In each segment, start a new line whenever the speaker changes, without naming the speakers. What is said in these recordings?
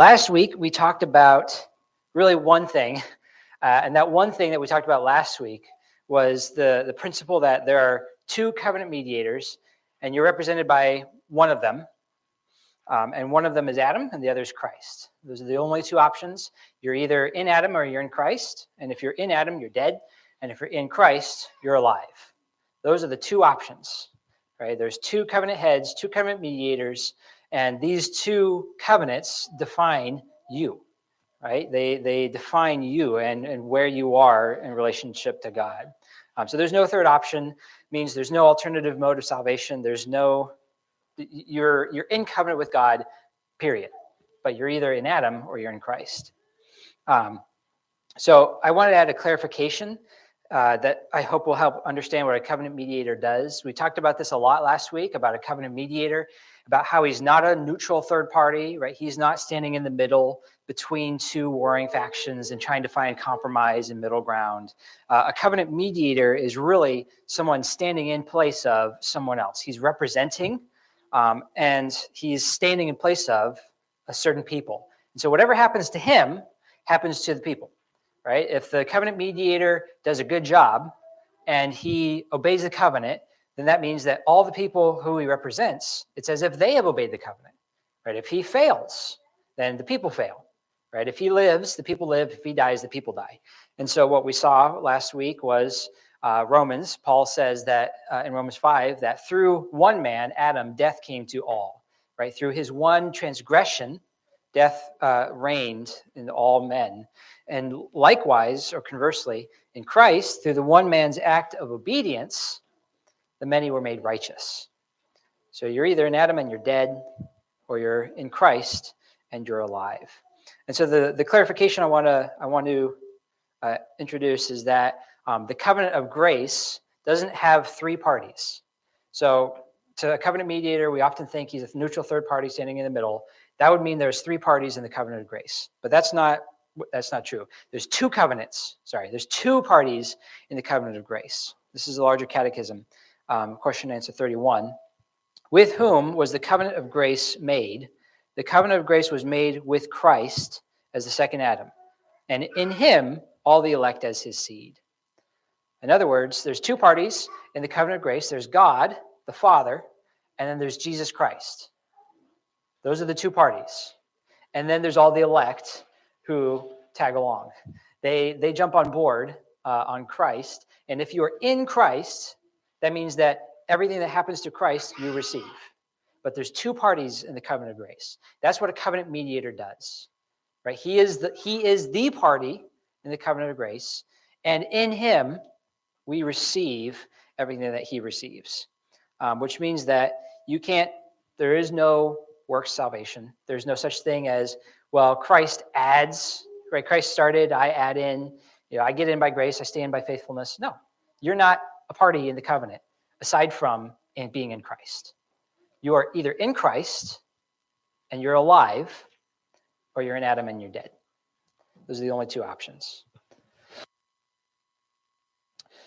Last week, we talked about really one thing, uh, and that one thing that we talked about last week was the, the principle that there are two covenant mediators, and you're represented by one of them. Um, and one of them is Adam, and the other is Christ. Those are the only two options. You're either in Adam or you're in Christ. And if you're in Adam, you're dead. And if you're in Christ, you're alive. Those are the two options, right? There's two covenant heads, two covenant mediators, and these two covenants define you, right? They, they define you and, and where you are in relationship to God. Um, so there's no third option, means there's no alternative mode of salvation. There's no, you're, you're in covenant with God, period. But you're either in Adam or you're in Christ. Um, so I wanted to add a clarification uh, that I hope will help understand what a covenant mediator does. We talked about this a lot last week about a covenant mediator, about how he's not a neutral third party, right? He's not standing in the middle between two warring factions and trying to find compromise and middle ground. Uh, a covenant mediator is really someone standing in place of someone else. He's representing um, and he's standing in place of a certain people. And so whatever happens to him happens to the people right? If the covenant mediator does a good job and he obeys the covenant, then that means that all the people who he represents, it's as if they have obeyed the covenant, right? If he fails, then the people fail, right? If he lives, the people live. If he dies, the people die. And so what we saw last week was uh, Romans. Paul says that uh, in Romans 5 that through one man, Adam, death came to all, right? Through his one transgression, death uh, reigned in all men. And likewise, or conversely, in Christ, through the one man's act of obedience, the many were made righteous. So you're either in Adam and you're dead, or you're in Christ and you're alive. And so the, the clarification I want to I want to uh, introduce is that um, the covenant of grace doesn't have three parties. So to a covenant mediator, we often think he's a neutral third party standing in the middle. That would mean there's three parties in the covenant of grace, but that's not that's not true. There's two covenants. Sorry, there's two parties in the covenant of grace. This is a larger catechism, um, question and answer 31. With whom was the covenant of grace made? The covenant of grace was made with Christ as the second Adam, and in him all the elect as his seed. In other words, there's two parties in the covenant of grace. There's God, the Father, and then there's Jesus Christ. Those are the two parties. And then there's all the elect who tag along. They, they jump on board uh, on Christ. And if you're in Christ, that means that everything that happens to Christ, you receive. But there's two parties in the covenant of grace. That's what a covenant mediator does. Right? He is the he is the party in the covenant of grace, and in him we receive everything that he receives. Um, which means that you can't, there is no works salvation. There's no such thing as well, Christ adds, right? Christ started, I add in, you know, I get in by grace, I stand by faithfulness. No, you're not a party in the covenant aside from in being in Christ. You are either in Christ and you're alive, or you're in Adam and you're dead. Those are the only two options.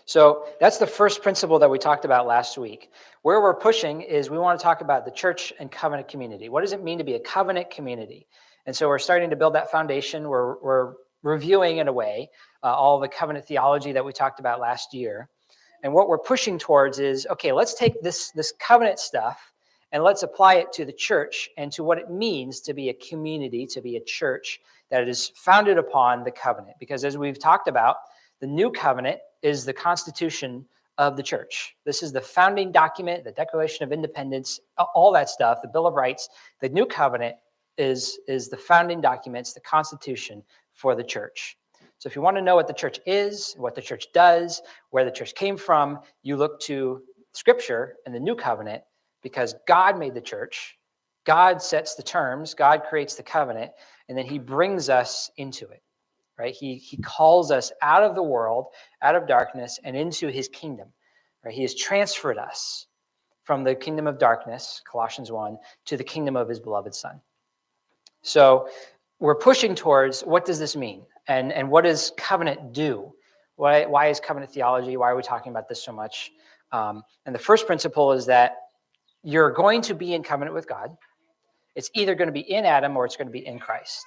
So that's the first principle that we talked about last week. Where we're pushing is we want to talk about the church and covenant community. What does it mean to be a covenant community? And so we're starting to build that foundation. We're, we're reviewing, in a way, uh, all the covenant theology that we talked about last year. And what we're pushing towards is okay, let's take this, this covenant stuff and let's apply it to the church and to what it means to be a community, to be a church that is founded upon the covenant. Because as we've talked about, the new covenant is the constitution of the church. This is the founding document, the Declaration of Independence, all that stuff, the Bill of Rights. The new covenant is, is the founding documents, the Constitution for the church. So if you want to know what the church is, what the church does, where the church came from, you look to Scripture and the New Covenant because God made the church. God sets the terms, God creates the covenant, and then he brings us into it. Right? He he calls us out of the world, out of darkness and into his kingdom. Right? He has transferred us from the kingdom of darkness, Colossians 1, to the kingdom of his beloved son. So we're pushing towards what does this mean? And, and what does covenant do? Why, why is covenant theology? Why are we talking about this so much? Um, and the first principle is that you're going to be in covenant with God. It's either going to be in Adam or it's going to be in Christ.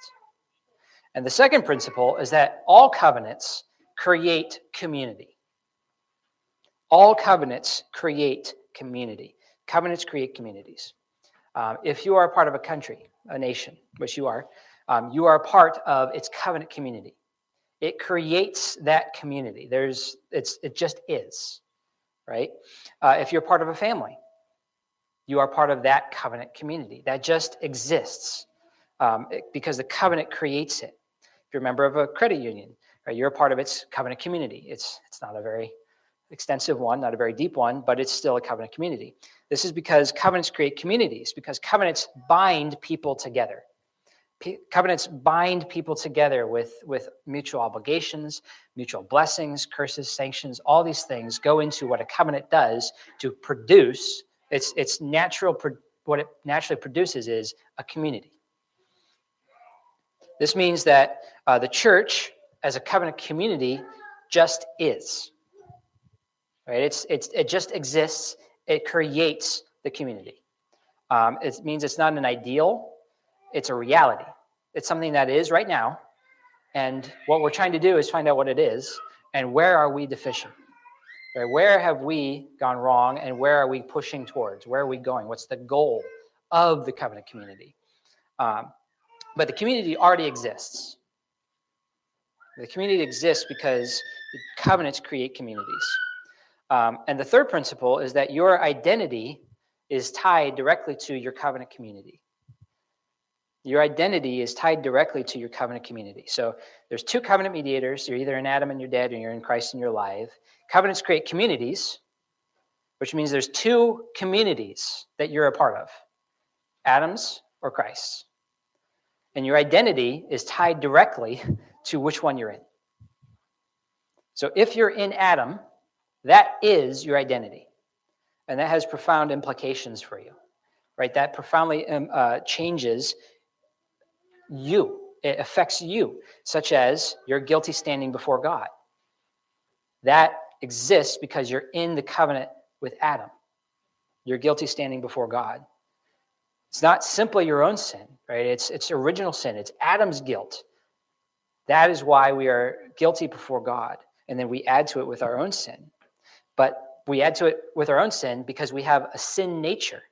And the second principle is that all covenants create community. All covenants create community. Covenants create communities. Um, if you are part of a country, a nation, which you are, um, you are a part of its covenant community. It creates that community. There's, it's, it just is, right? Uh, if you're part of a family, you are part of that covenant community. That just exists um, it, because the covenant creates it. If you're a member of a credit union, right, you're a part of its covenant community. It's, it's not a very extensive one, not a very deep one, but it's still a covenant community. This is because covenants create communities, because covenants bind people together. Covenants bind people together with, with mutual obligations, mutual blessings, curses, sanctions, all these things go into what a covenant does to produce it's, it's natural, what it naturally produces is a community. This means that uh, the church, as a covenant community, just is. Right? It's, it's, it just exists. It creates the community. Um, it means it's not an ideal, it's a reality. It's something that is right now. And what we're trying to do is find out what it is and where are we deficient. Right? Where have we gone wrong and where are we pushing towards? Where are we going? What's the goal of the covenant community? Um, but the community already exists. The community exists because covenants create communities. Um, and the third principle is that your identity is tied directly to your covenant community. Your identity is tied directly to your covenant community. So there's two covenant mediators. You're either in Adam and you're dead, or you're in Christ and you're alive. Covenants create communities, which means there's two communities that you're a part of Adam's or Christ's. And your identity is tied directly to which one you're in. So if you're in Adam, that is your identity. And that has profound implications for you, right? That profoundly um, uh, changes you. It affects you, such as your guilty standing before God. That exists because you're in the covenant with Adam. You're guilty standing before God. It's not simply your own sin, right? It's, it's original sin. It's Adam's guilt. That is why we are guilty before God. And then we add to it with our own sin. But we add to it with our own sin because we have a sin nature,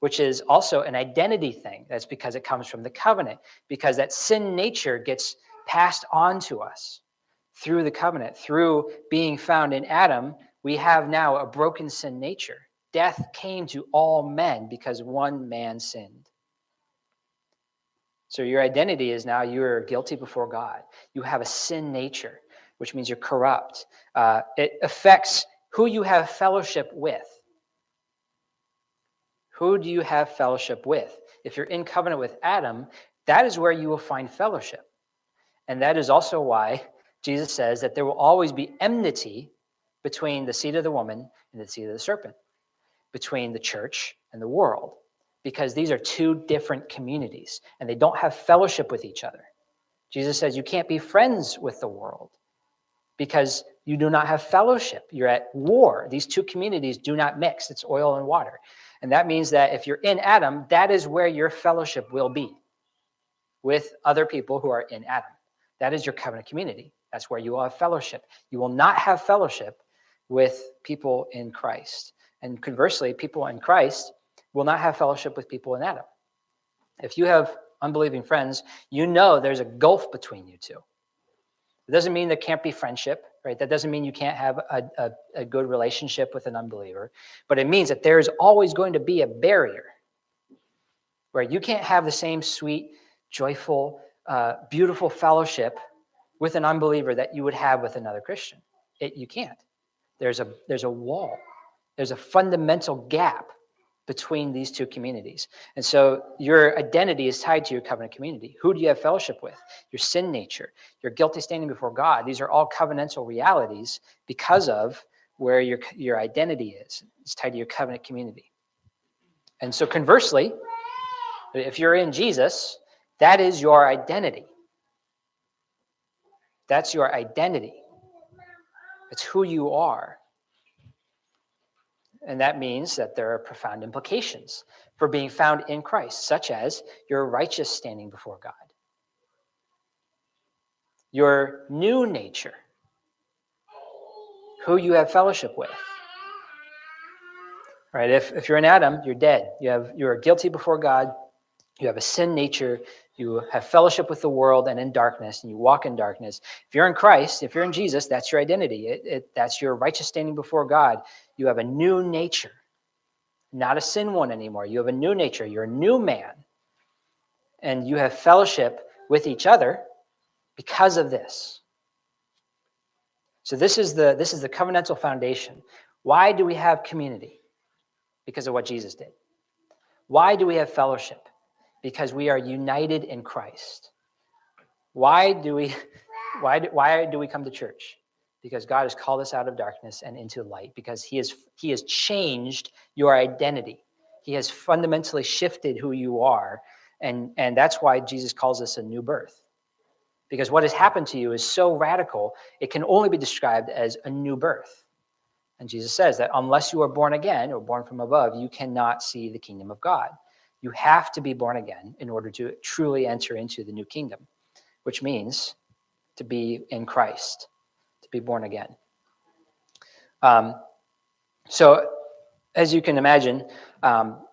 which is also an identity thing. That's because it comes from the covenant, because that sin nature gets passed on to us through the covenant, through being found in Adam, we have now a broken sin nature. Death came to all men because one man sinned. So your identity is now you're guilty before God. You have a sin nature, which means you're corrupt. Uh, it affects who you have fellowship with. Who do you have fellowship with? If you're in covenant with Adam, that is where you will find fellowship. And that is also why Jesus says that there will always be enmity between the seed of the woman and the seed of the serpent, between the church and the world, because these are two different communities and they don't have fellowship with each other. Jesus says you can't be friends with the world because you do not have fellowship. You're at war. These two communities do not mix, it's oil and water. And that means that if you're in Adam, that is where your fellowship will be with other people who are in Adam. That is your covenant community. That's where you will have fellowship. You will not have fellowship with people in Christ. And conversely, people in Christ will not have fellowship with people in Adam. If you have unbelieving friends, you know there's a gulf between you two. It doesn't mean there can't be friendship, right? That doesn't mean you can't have a, a, a good relationship with an unbeliever, but it means that there's always going to be a barrier where you can't have the same sweet, joyful, uh, beautiful fellowship with an unbeliever that you would have with another Christian. It, you can't. There's a, there's a wall, there's a fundamental gap between these two communities. And so your identity is tied to your covenant community. Who do you have fellowship with? Your sin nature, your guilty standing before God. These are all covenantal realities because of where your, your identity is. It's tied to your covenant community. And so conversely, if you're in Jesus, that is your identity. That's your identity. It's who you are. And that means that there are profound implications for being found in Christ, such as your righteous standing before God, your new nature, who you have fellowship with. Right? If, if you're in Adam, you're dead. You have you are guilty before God. You have a sin nature. You have fellowship with the world and in darkness, and you walk in darkness. If you're in Christ, if you're in Jesus, that's your identity. It, it, that's your righteous standing before God. You have a new nature, not a sin one anymore. You have a new nature. You're a new man. And you have fellowship with each other because of this. So this is the this is the covenantal foundation. Why do we have community? Because of what Jesus did. Why do we have fellowship? Because we are united in Christ. Why do we why do, why do we come to church? Because God has called us out of darkness and into light because he has he has changed your identity. He has fundamentally shifted who you are and and that's why Jesus calls us a new birth because what has happened to you is so radical, it can only be described as a new birth. And Jesus says that unless you are born again or born from above, you cannot see the kingdom of God. You have to be born again in order to truly enter into the new kingdom, which means to be in Christ, to be born again. Um, so, as you can imagine, um,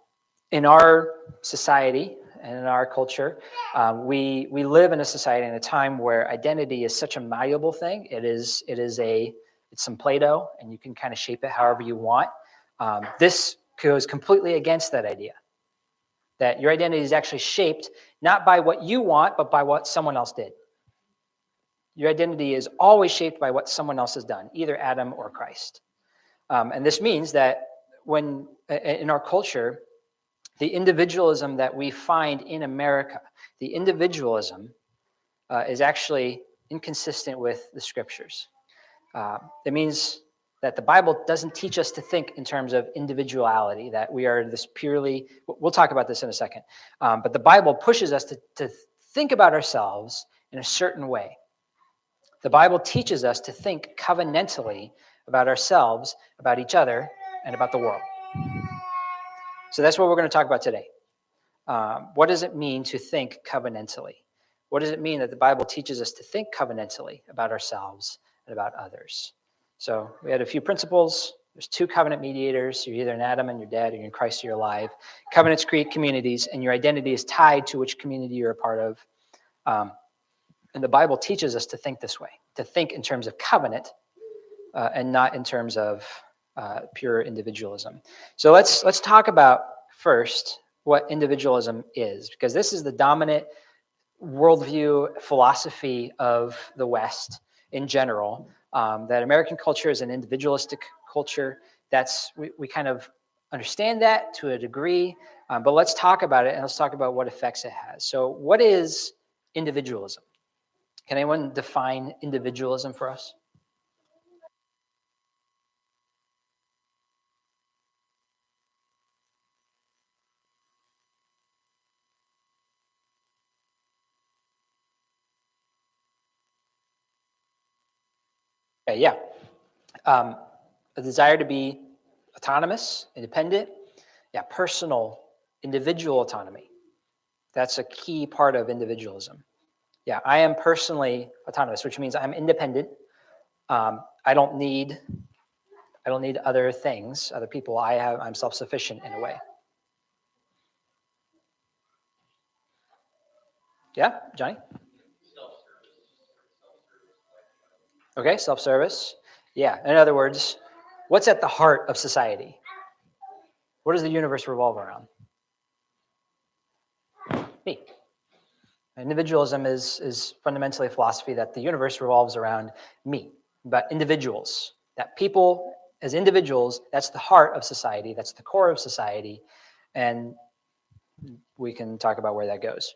in our society, and in our culture. Um, we we live in a society in a time where identity is such a malleable thing. It is it is a it's some Play-Doh, and you can kind of shape it however you want. Um, this goes completely against that idea. That your identity is actually shaped not by what you want, but by what someone else did. Your identity is always shaped by what someone else has done, either Adam or Christ. Um, and this means that when in our culture, the individualism that we find in America, the individualism uh, is actually inconsistent with the scriptures. Uh, it means that the Bible doesn't teach us to think in terms of individuality, that we are this purely, we'll talk about this in a second, um, but the Bible pushes us to, to think about ourselves in a certain way. The Bible teaches us to think covenantally about ourselves, about each other, and about the world. So that's what we're going to talk about today. Um, what does it mean to think covenantally? What does it mean that the Bible teaches us to think covenantally about ourselves and about others? So we had a few principles. There's two covenant mediators. You're either in Adam and you're dead, or you're in Christ, you're alive. Covenants create communities, and your identity is tied to which community you're a part of. Um, and the Bible teaches us to think this way, to think in terms of covenant uh, and not in terms of uh, pure individualism. So let's let's talk about first what individualism is, because this is the dominant worldview philosophy of the West in general. Um, that American culture is an individualistic culture. That's we, we kind of understand that to a degree, um, but let's talk about it and let's talk about what effects it has. So, what is individualism? Can anyone define individualism for us? Okay, yeah. Um, a desire to be autonomous, independent, yeah, personal, individual autonomy. That's a key part of individualism. Yeah, I am personally autonomous, which means I'm independent. Um, I don't need, I don't need other things, other people. I have, I'm self-sufficient in a way. Yeah, Johnny. Okay, self service. Yeah, in other words, what's at the heart of society? What does the universe revolve around? Me. Individualism is, is fundamentally a philosophy that the universe revolves around me, about individuals, that people as individuals, that's the heart of society, that's the core of society, and we can talk about where that goes.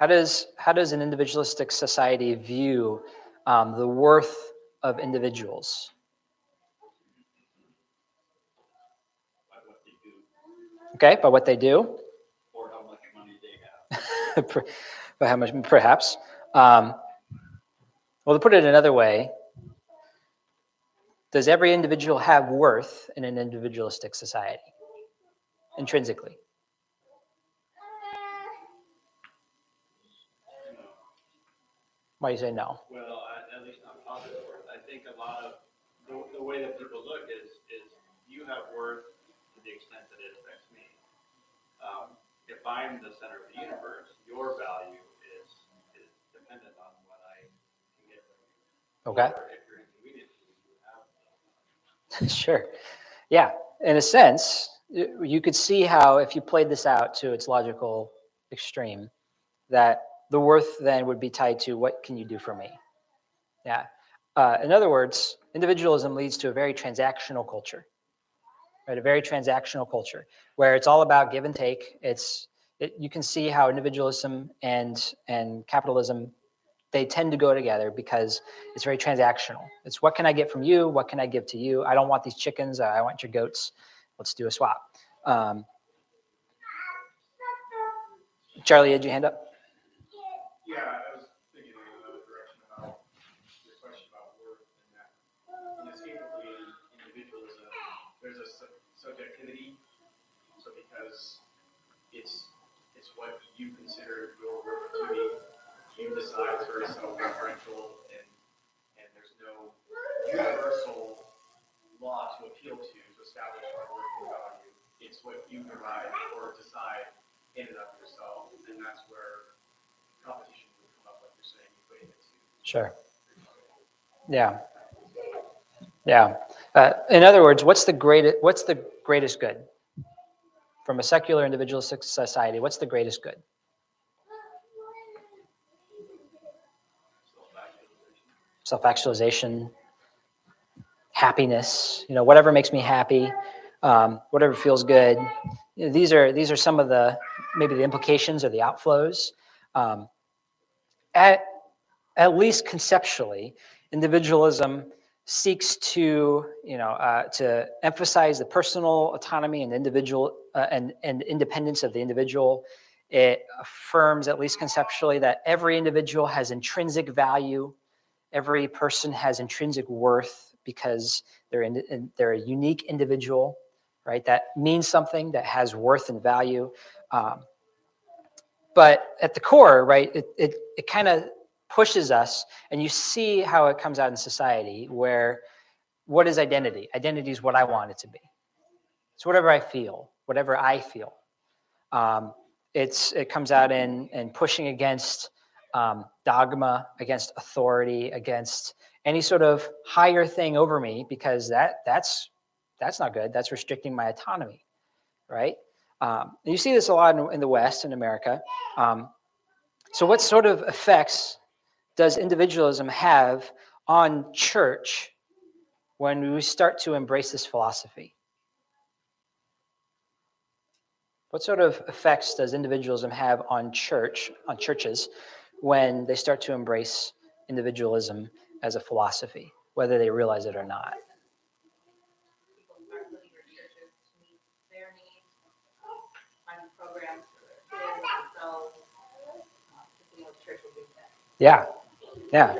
How does, how does an individualistic society view um, the worth of individuals? Okay, by what they do.
Or how much money they
have. by how much, perhaps. Um, well, to put it another way, does every individual have worth in an individualistic society? Intrinsically. Why do you say no?
Well, at, least on positive worth, I think a lot of, the, the way that people look is, is you have worth to the extent that it affects me. Um, if I'm the center of the universe, your value is, is dependent on what I can get from you.
Okay.
Or if you're inconvenient you have.
sure. Yeah. In a sense, you could see how if you played this out to its logical extreme, that the worth then would be tied to what can you do for me? Yeah. Uh, in other words, individualism leads to a very transactional culture, right? A very transactional culture where it's all about give and take. It's it, you can see how individualism and and capitalism they tend to go together because it's very transactional. It's what can I get from you? What can I give to you? I don't want these chickens. I want your goats. Let's do a swap. Um, Charlie, had your hand up?
Yeah, I was thinking in another direction about your question about worth and that inescapably in individualism, there's a sub- subjectivity. So because it's, it's what you consider your worth to be, you decide it's self-referential and, and there's no universal law to appeal to to establish our worth and value. It's what you derive or decide in and of yourself, and that's where competition would come up, like you're saying, equating it to.
Sure. Yeah. Yeah. Uh, in other words, what's the greatest? What's the greatest good from a secular individualistic society? What's the greatest good? Self-actualization, happiness. You know, whatever makes me happy, um, whatever feels good. You know, these are these are some of the maybe the implications or the outflows. Um, at at least conceptually, individualism seeks to, you know, uh, to emphasize the personal autonomy and individual uh, and, and independence of the individual. It affirms, at least conceptually, that every individual has intrinsic value. Every person has intrinsic worth because they're in, they're a unique individual, right? That means something that has worth and value. Um, but at the core, right, it, it, it kind of pushes us, and you see how it comes out in society where what is identity? Identity is what I want it to be. It's whatever I feel, whatever I feel. Um, it's it comes out in in pushing against um, dogma, against authority, against any sort of higher thing over me, because that that's that's not good. That's restricting my autonomy, right? Um, and you see this a lot in, in the West, in America. Um, so, what sort of effects does individualism have on church when we start to embrace this philosophy? What sort of effects does individualism have on church, on churches, when they start to embrace individualism as a philosophy, whether they realize it or not? Yeah, yeah,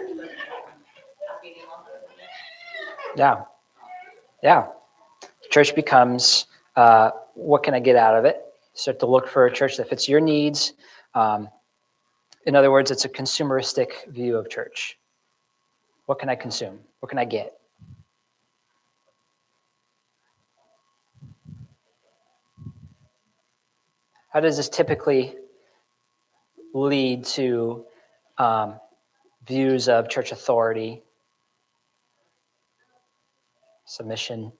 yeah, yeah. Church becomes uh, what can I get out of it? Start to look for a church that fits your needs. Um, in other words, it's a consumeristic view of church. What can I consume? What can I get? How does this typically lead to um, views of church authority, submission?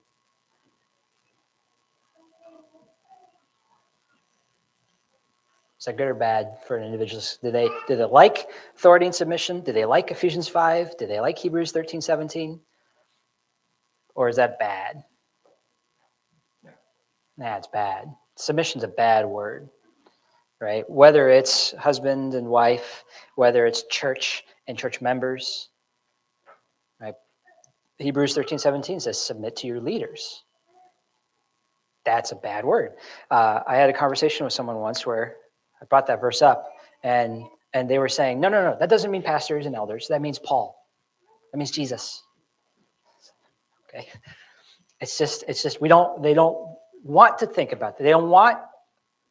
Is that good or bad for an individual? Do they do they like authority and submission? Do they like Ephesians 5? Do they like Hebrews 13, 17? Or is that bad? Nah, it's bad. Submission's a bad word, right? Whether it's husband and wife, whether it's church and church members, right? Hebrews 13, 17 says, submit to your leaders. That's a bad word. Uh, I had a conversation with someone once where I brought that verse up, and and they were saying, no, no, no, that doesn't mean pastors and elders. That means Paul. That means Jesus. Okay, it's just it's just we don't they don't want to think about that. They don't want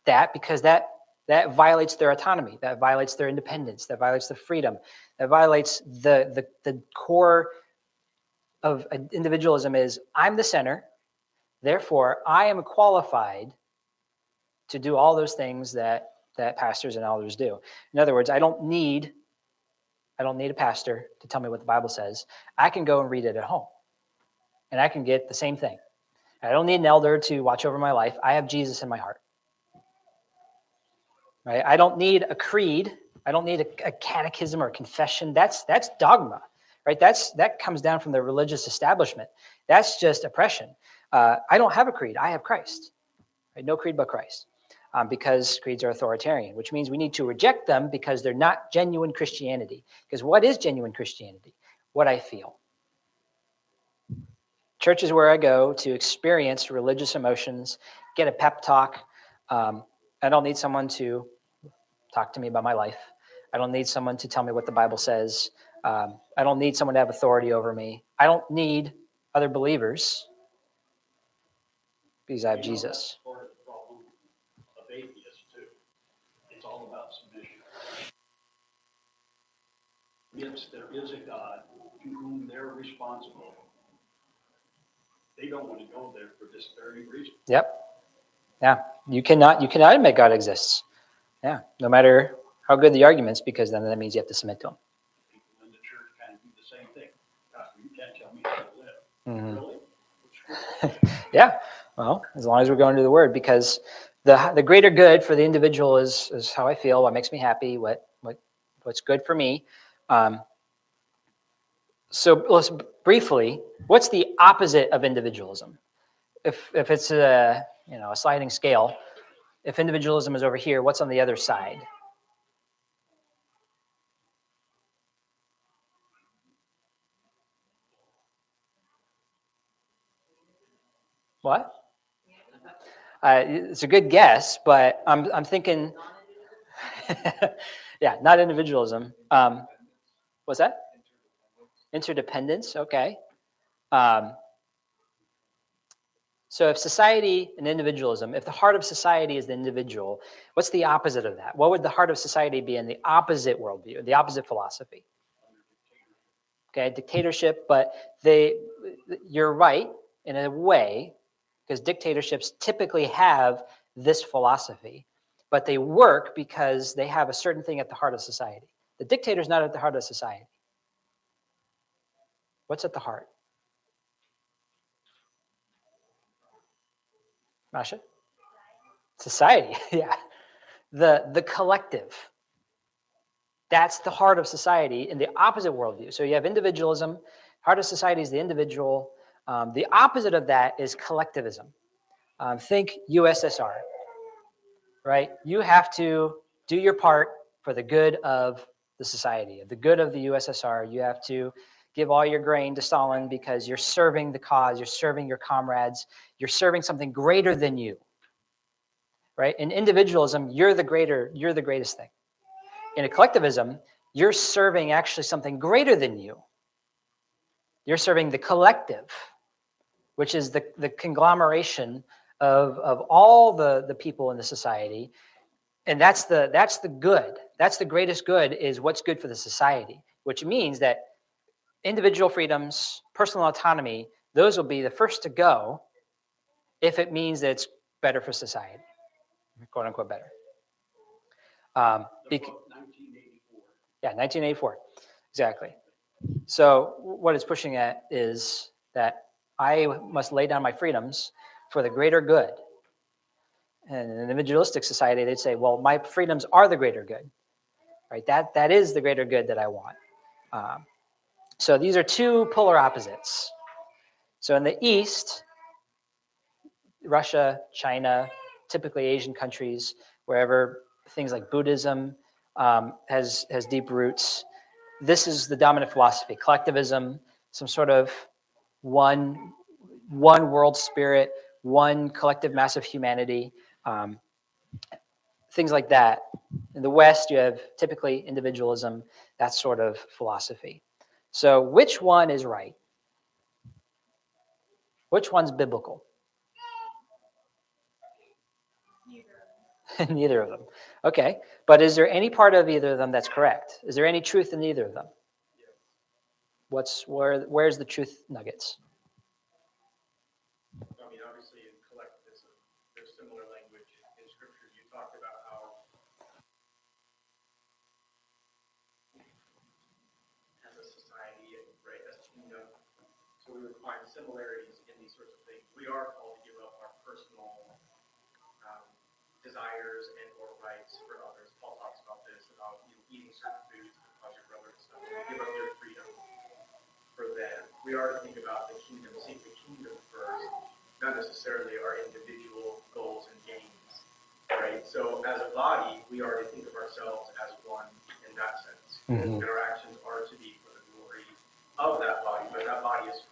that because that that violates their autonomy. That violates their independence. That violates the freedom. That violates the the, the core of individualism is I'm the center, therefore I am qualified to do all those things that that pastors and elders do. In other words, I don't need I don't need a pastor to tell me what the Bible says. I can go and read it at home. And I can get the same thing. I don't need an elder to watch over my life. I have Jesus in my heart. Right? I don't need a creed. I don't need a, a catechism or a confession. That's that's dogma right? That's that comes down from the religious establishment. That's just oppression. Uh, I don't have a creed. I have Christ. Right? No creed but Christ, um, because creeds are authoritarian, which means we need to reject them because they're not genuine Christianity. Because what is genuine Christianity? What I feel. Church is where I go to experience religious emotions, get a pep talk. Um, I don't need someone to talk to me about my life. I don't need someone to tell me what the Bible says. Um, I don't need someone to have authority over me. I don't need other believers because I have
You know,
Jesus.
that's Part of the problem of atheists too. It's all about submission. Yes, there is a God to whom they're responsible. They don't want to go there for this very reason.
Yep. Yeah. You cannot you cannot admit God exists. Yeah. No matter how good the arguments, because then that means you have to submit to him.
People in the church kind of do the same thing. Pastor, you can't tell me how to live.
Mhm.
Really?
Yeah. Well, as long as we're going to the word, because the the greater good for the individual is is how I feel, what makes me happy, what what what's good for me. Um, so let's briefly, what's the opposite of individualism? If if it's a you know a sliding scale, if individualism is over here, what's on the other side? What? Uh, it's a good guess, but I'm I'm thinking, yeah, not individualism. Um, what's that? Interdependence. Okay. Um, so if society and individualism, if the heart of society is the individual, what's the opposite of that? What would the heart of society be in the opposite worldview, the opposite philosophy? Okay, dictatorship, but they, you're right in a way, because dictatorships typically have this philosophy, but they work because they have a certain thing at the heart of society. The dictator's not at the heart of society. What's at the heart? Masha? Society, yeah. The, the collective. That's the heart of society in the opposite worldview. So you have individualism, heart of society is the individual. Um, the opposite of that is collectivism. Um, think USSR, right? You have to do your part for the good of the society, the good of the USSR. You have to give all your grain to Stalin because you're serving the cause, you're serving your comrades, you're serving something greater than you. Right? In individualism, you're the greater, you're the greatest thing. In a collectivism, you're serving actually something greater than you. You're serving the collective, which is the, the conglomeration of, of all the, the people in the society. And that's the that's the good. That's the greatest good is what's good for the society, which means that individual freedoms, personal autonomy, those will be the first to go if it means that it's better for society, quote unquote better. Um, bec-
1984.
yeah, 1984, exactly. So what it's pushing at is that I must lay down my freedoms for the greater good. And in an individualistic society, they'd say, well, my freedoms are the greater good, right? That, that is the greater good that I want. Um, so these are two polar opposites. So in the East, Russia, China, typically Asian countries, wherever things like Buddhism um, has, has deep roots, this is the dominant philosophy collectivism, some sort of one, one world spirit, one collective mass of humanity, um, things like that. In the West, you have typically individualism, that sort of philosophy. So, which one is right? Which one's biblical? neither of them. Okay. But is there any part of either of them that's correct? Is there any truth in either of them? What's where where's the truth nuggets?
I mean, obviously in collectivism, there's similar language in scripture. You talked about how as a society, right, as a kingdom, so we would find similarities in these sorts of things. We are called to give up our personal um, desires and or rights for others. Paul talks about this, about you know, eating certain foods to cause your brother to stumble. Give up your freedom for them. We are to think about the kingdom, seek the kingdom first, not necessarily our individual goals and gains, right? So as a body, we are to think of ourselves as one in that sense.
Mhm.
And our actions are to be for the glory of that body, but that body is.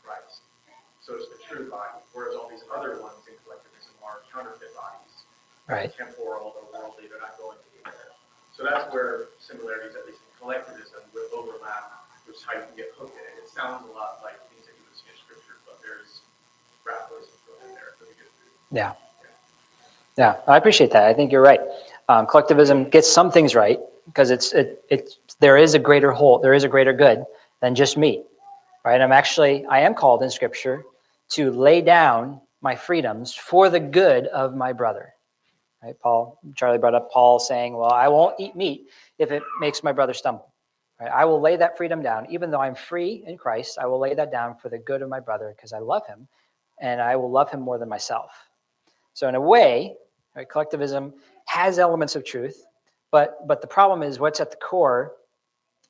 So it's the true body, whereas all these other ones in collectivism are counterfeit bodies.
Right.
Temporal, or worldly, they're not going anywhere. So that's where similarities, at least in collectivism, would overlap, which is how you can get hooked in it. It sounds a lot like things that you would see in scripture, but there's grapples in there for the good food.
Yeah. Yeah, I appreciate that. I think you're right. Um, collectivism gets some things right because it's it, it there is a greater whole, there is a greater good than just me, right? I'm actually I am called in Scripture to lay down my freedoms for the good of my brother. Right? Paul Charlie brought up Paul saying, "Well, I won't eat meat if it makes my brother stumble." Right? I will lay that freedom down, even though I'm free in Christ. I will lay that down for the good of my brother because I love him, and I will love him more than myself. So in a way, right, collectivism has elements of truth, but but the problem is what's at the core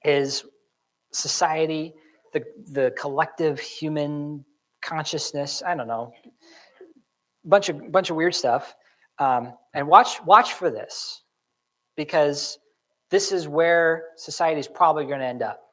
is society, the the collective human consciousness. I don't know, bunch of bunch of weird stuff. Um, and watch watch for this, because this is where society is probably going to end up.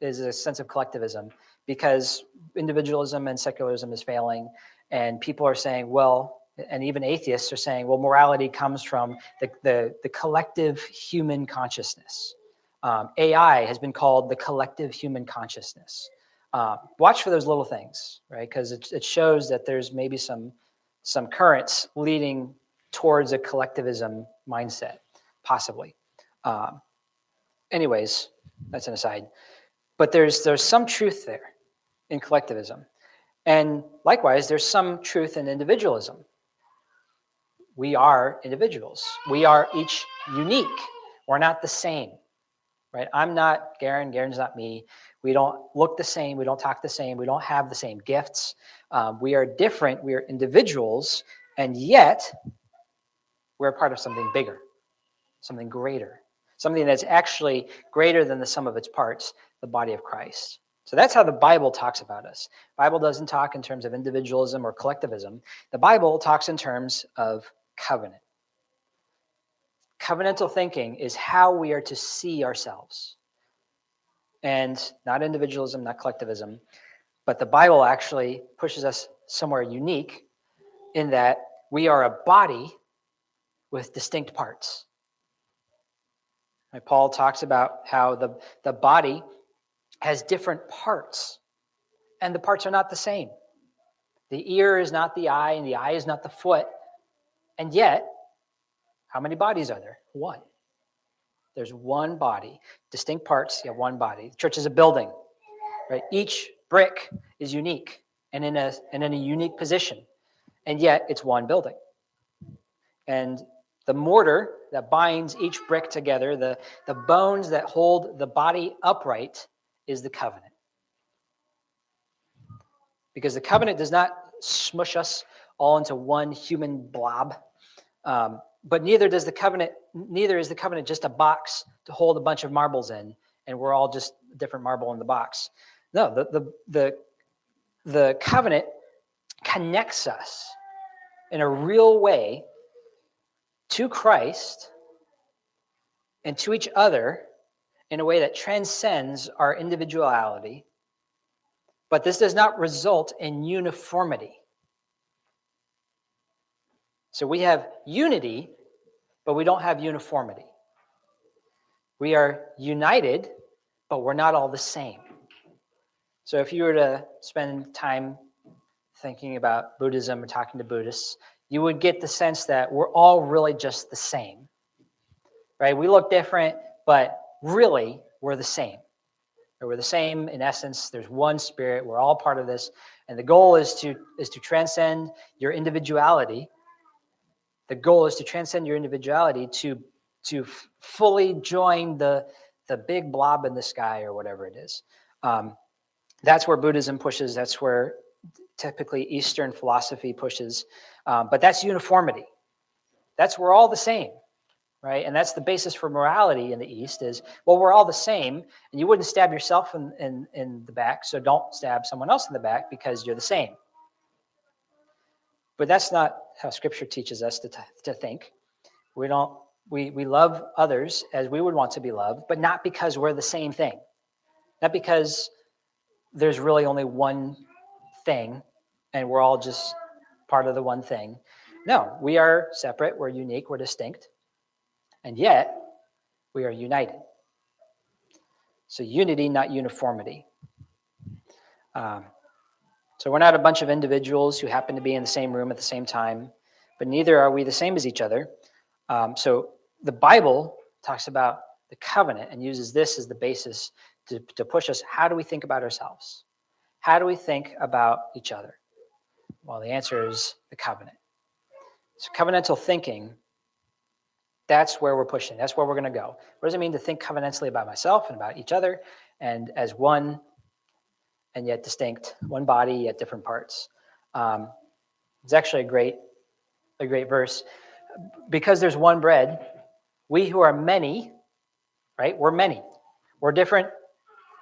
Is a sense of collectivism because individualism and secularism is failing, and people are saying, well, and even atheists are saying, well, morality comes from the, the, the collective human consciousness. Um, AI has been called the collective human consciousness. Um, watch for those little things, right? Because it, it shows that there's maybe some, some currents leading towards a collectivism mindset, possibly. Um, anyways, that's an aside. But there's, there's some truth there in collectivism. And likewise, there's some truth in individualism we are individuals. We are each unique. We're not the same, right? I'm not Garen. Garen's not me. We don't look the same. We don't talk the same. We don't have the same gifts. Um, we are different. We are individuals, and yet we're part of something bigger, something greater, something that's actually greater than the sum of its parts, the body of Christ. So that's how the Bible talks about us. Bible doesn't talk in terms of individualism or collectivism. The Bible talks in terms of covenant. Covenantal thinking is how we are to see ourselves. And not individualism, not collectivism, but the Bible actually pushes us somewhere unique in that we are a body with distinct parts. Paul talks about how the, the body has different parts, and the parts are not the same. The ear is not the eye, and the eye is not the foot. And yet, how many bodies are there? One. There's one body, distinct parts, you have one body. The church is a building, right? Each brick is unique and in a and in a unique position. And yet it's one building. And the mortar that binds each brick together, the, the bones that hold the body upright, is the covenant. Because the covenant does not smush us all into one human blob. Um, but neither does the covenant, neither is the covenant just a box to hold a bunch of marbles in, and we're all just different marble in the box. No, the the the, the covenant connects us in a real way to Christ and to each other in a way that transcends our individuality. But this does not result in uniformity. So we have unity, but we don't have uniformity. We are united, but we're not all the same. So if you were to spend time thinking about Buddhism or talking to Buddhists, you would get the sense that we're all really just the same, right? We look different, but really we're the same. We're the same in essence. There's one spirit. We're all part of this, and the goal is to is to transcend your individuality. The goal is to transcend your individuality to to f- fully join the the big blob in the sky or whatever it is. Um, that's where Buddhism pushes. That's where typically Eastern philosophy pushes. Um, but that's uniformity. That's we're all the same, right? And that's the basis for morality in the East is, well, we're all the same. And you wouldn't stab yourself in, in, in the back, so don't stab someone else in the back because you're the same. But that's not how Scripture teaches us to, t- to think. We don't we, we love others as we would want to be loved, but not because we're the same thing. Not because there's really only one thing and we're all just part of the one thing. No, we are separate, we're unique, we're distinct, and yet we are united. So, unity, not uniformity. Um, so, we're not a bunch of individuals who happen to be in the same room at the same time, but neither are we the same as each other. Um, so, the Bible talks about the covenant and uses this as the basis to, to push us. How do we think about ourselves? How do we think about each other? Well, the answer is the covenant. So, covenantal thinking, that's where we're pushing. That's where we're going to go. What does it mean to think covenantally about myself and about each other and as one and yet distinct, one body, yet different parts? Um, it's actually a great, a great verse. Because there's one bread, we who are many, right? We're many. We're different.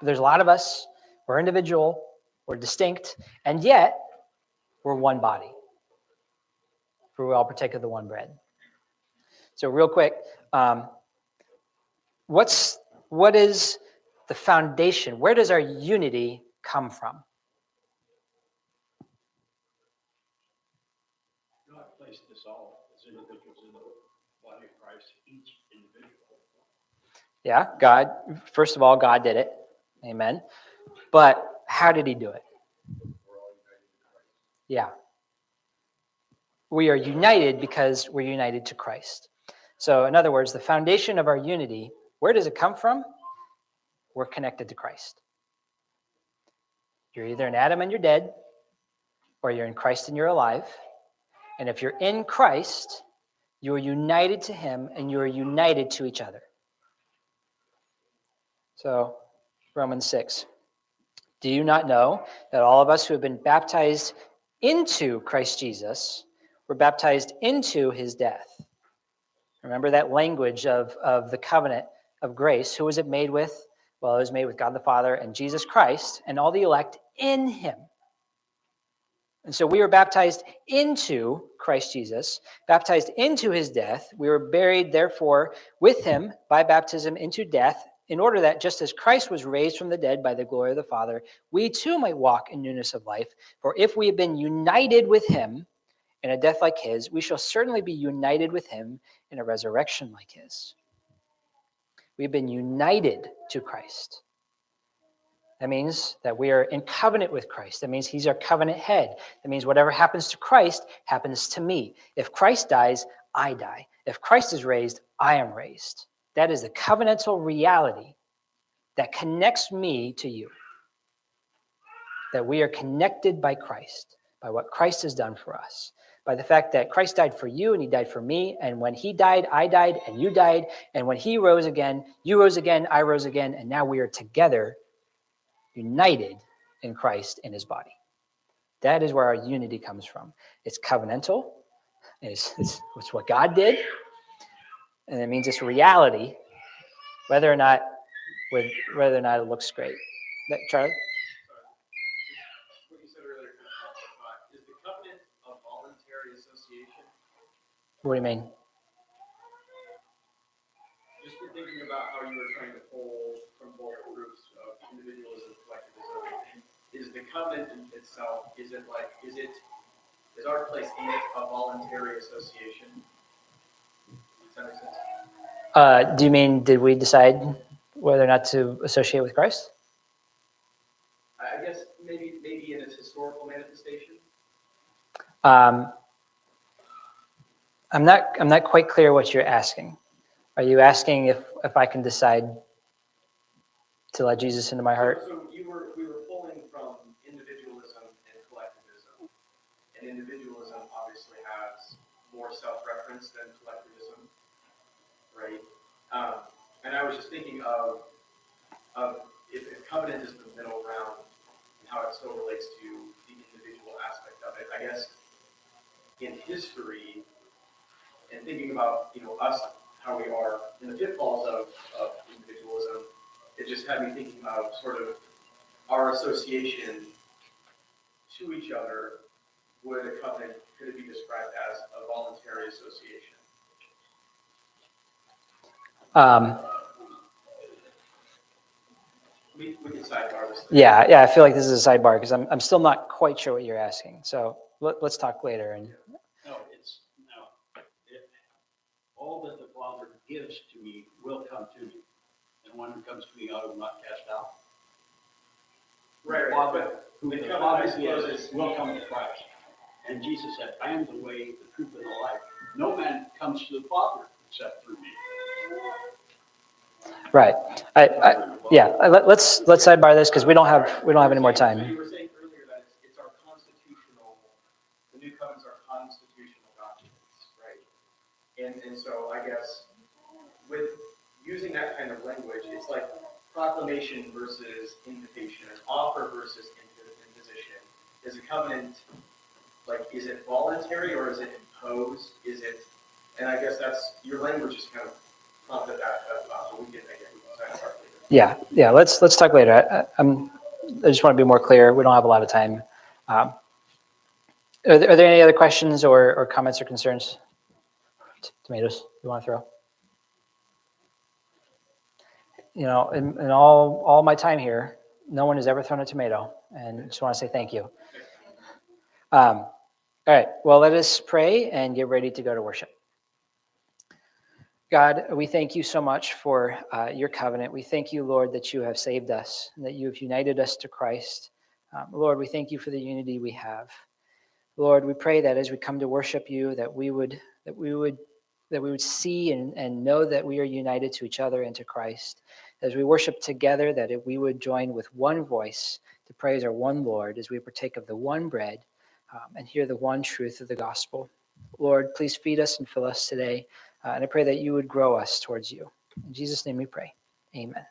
There's a lot of us. We're individual. We're distinct. And yet, we're one body. For we all partake of the one bread. So, real quick, um, what's what is the foundation? Where does our unity come from?
God placed us all as individuals in the body of Christ, each individual.
Yeah, God, first of all, God did it. Amen. But how did he do it? Yeah. We are united because we're united to Christ. So, in other words, the foundation of our unity, where does it come from? We're connected to Christ. You're either in Adam and you're dead, or you're in Christ and you're alive. And if you're in Christ, you are united to him and you are united to each other. So, Romans 6. Do you not know that all of us who have been baptized into Christ Jesus were baptized into his death? Remember that language of, of the covenant of grace. Who was it made with? Well, it was made with God the Father and Jesus Christ and all the elect in him. And so we were baptized into Christ Jesus, baptized into his death. We were buried, therefore, with him by baptism into death, in order that just as Christ was raised from the dead by the glory of the Father, we too might walk in newness of life. For if we have been united with him in a death like his, we shall certainly be united with him in a resurrection like his. We've been united to Christ. That means that we are in covenant with Christ. That means he's our covenant head. That means whatever happens to Christ happens to me. If Christ dies, I die. If Christ is raised, I am raised. That is the covenantal reality that connects me to you. That we are connected by Christ, by what Christ has done for us, by the fact that Christ died for you and he died for me. And when he died, I died and you died. And when he rose again, you rose again, I rose again. And now we are together, united in Christ in his body. That is where our unity comes from. It's covenantal, it's, it's, it's what God did, and it means it's reality, whether or not with whether or not it looks great. That, Charlie?
What you said earlier, kind of helped my thought. is the covenant a voluntary association?
What do you mean?
Just thinking about how you were trying to pull from both groups of individualism, collectivism, is the covenant in itself, is it like, is it, is our place in it a voluntary association? Does that make sense?
Uh, do you mean did we decide whether or not to associate with Christ?
I I guess maybe, maybe in its historical manifestation,
Um, I'm not, I'm not quite clear what you're asking. Are you asking if, if I can decide to let Jesus into my heart?
So you were, we were pulling from individualism and collectivism. And individualism obviously has more self-reference than collectivism, right? Um, and I was just thinking of, of if, if covenant is the middle ground and how it still relates to the individual aspect of it. I guess in history and thinking about, you know, us, how we are in the pitfalls of, of individualism, it just had me thinking about sort of our association to each other. Would a covenant, could it be described as a voluntary association?
Um,
We, we can sidebar this.
yeah, yeah, I feel like this is a sidebar because I'm, I'm still not quite sure what you're asking. So let, let's talk later. And
No, it's, no. It- All that the Father gives to me will come to me. And one who comes to me, I will not cast out.
Right,
The
right,
Father,
but
who
the
the Father
I
gives
is-
will come to Christ. And Jesus said, I am the way, the truth, and the life. No man comes to the Father except through me.
right, I, I, yeah, let, let's let's sidebar this because we don't have we don't have any more time.
you were saying earlier that it's, it's our constitutional, the new covenants are constitutional documents, right? And, and so I guess with using that kind of language, it's like proclamation versus invitation, an offer versus imposition. Is a covenant, like, is it voluntary or is it imposed? Is it, and I guess that's, your language is kind of prompted that we can, again.
Yeah, yeah. Let's let's talk later. I, I, I'm, I just want to be more clear. We don't have a lot of time. Um, are, there, are there any other questions or, or comments or concerns? Tomatoes you want to throw? You know, in, in all all my time here, no one has ever thrown a tomato, and just want to say thank you. Um, all right. Well, let us pray and get ready to go to worship. God, we thank you so much for uh, your covenant. We thank you, Lord, that you have saved us that you have united us to Christ. Um, Lord, we thank you for the unity we have. Lord, we pray that as we come to worship you, that we would that we would that we would see and, and know that we are united to each other and to Christ. As we worship together, that we would join with one voice to praise our one Lord as we partake of the one bread um, and hear the one truth of the gospel. Lord, please feed us and fill us today. Uh, and I pray that you would grow us towards you. In Jesus' name we pray. Amen.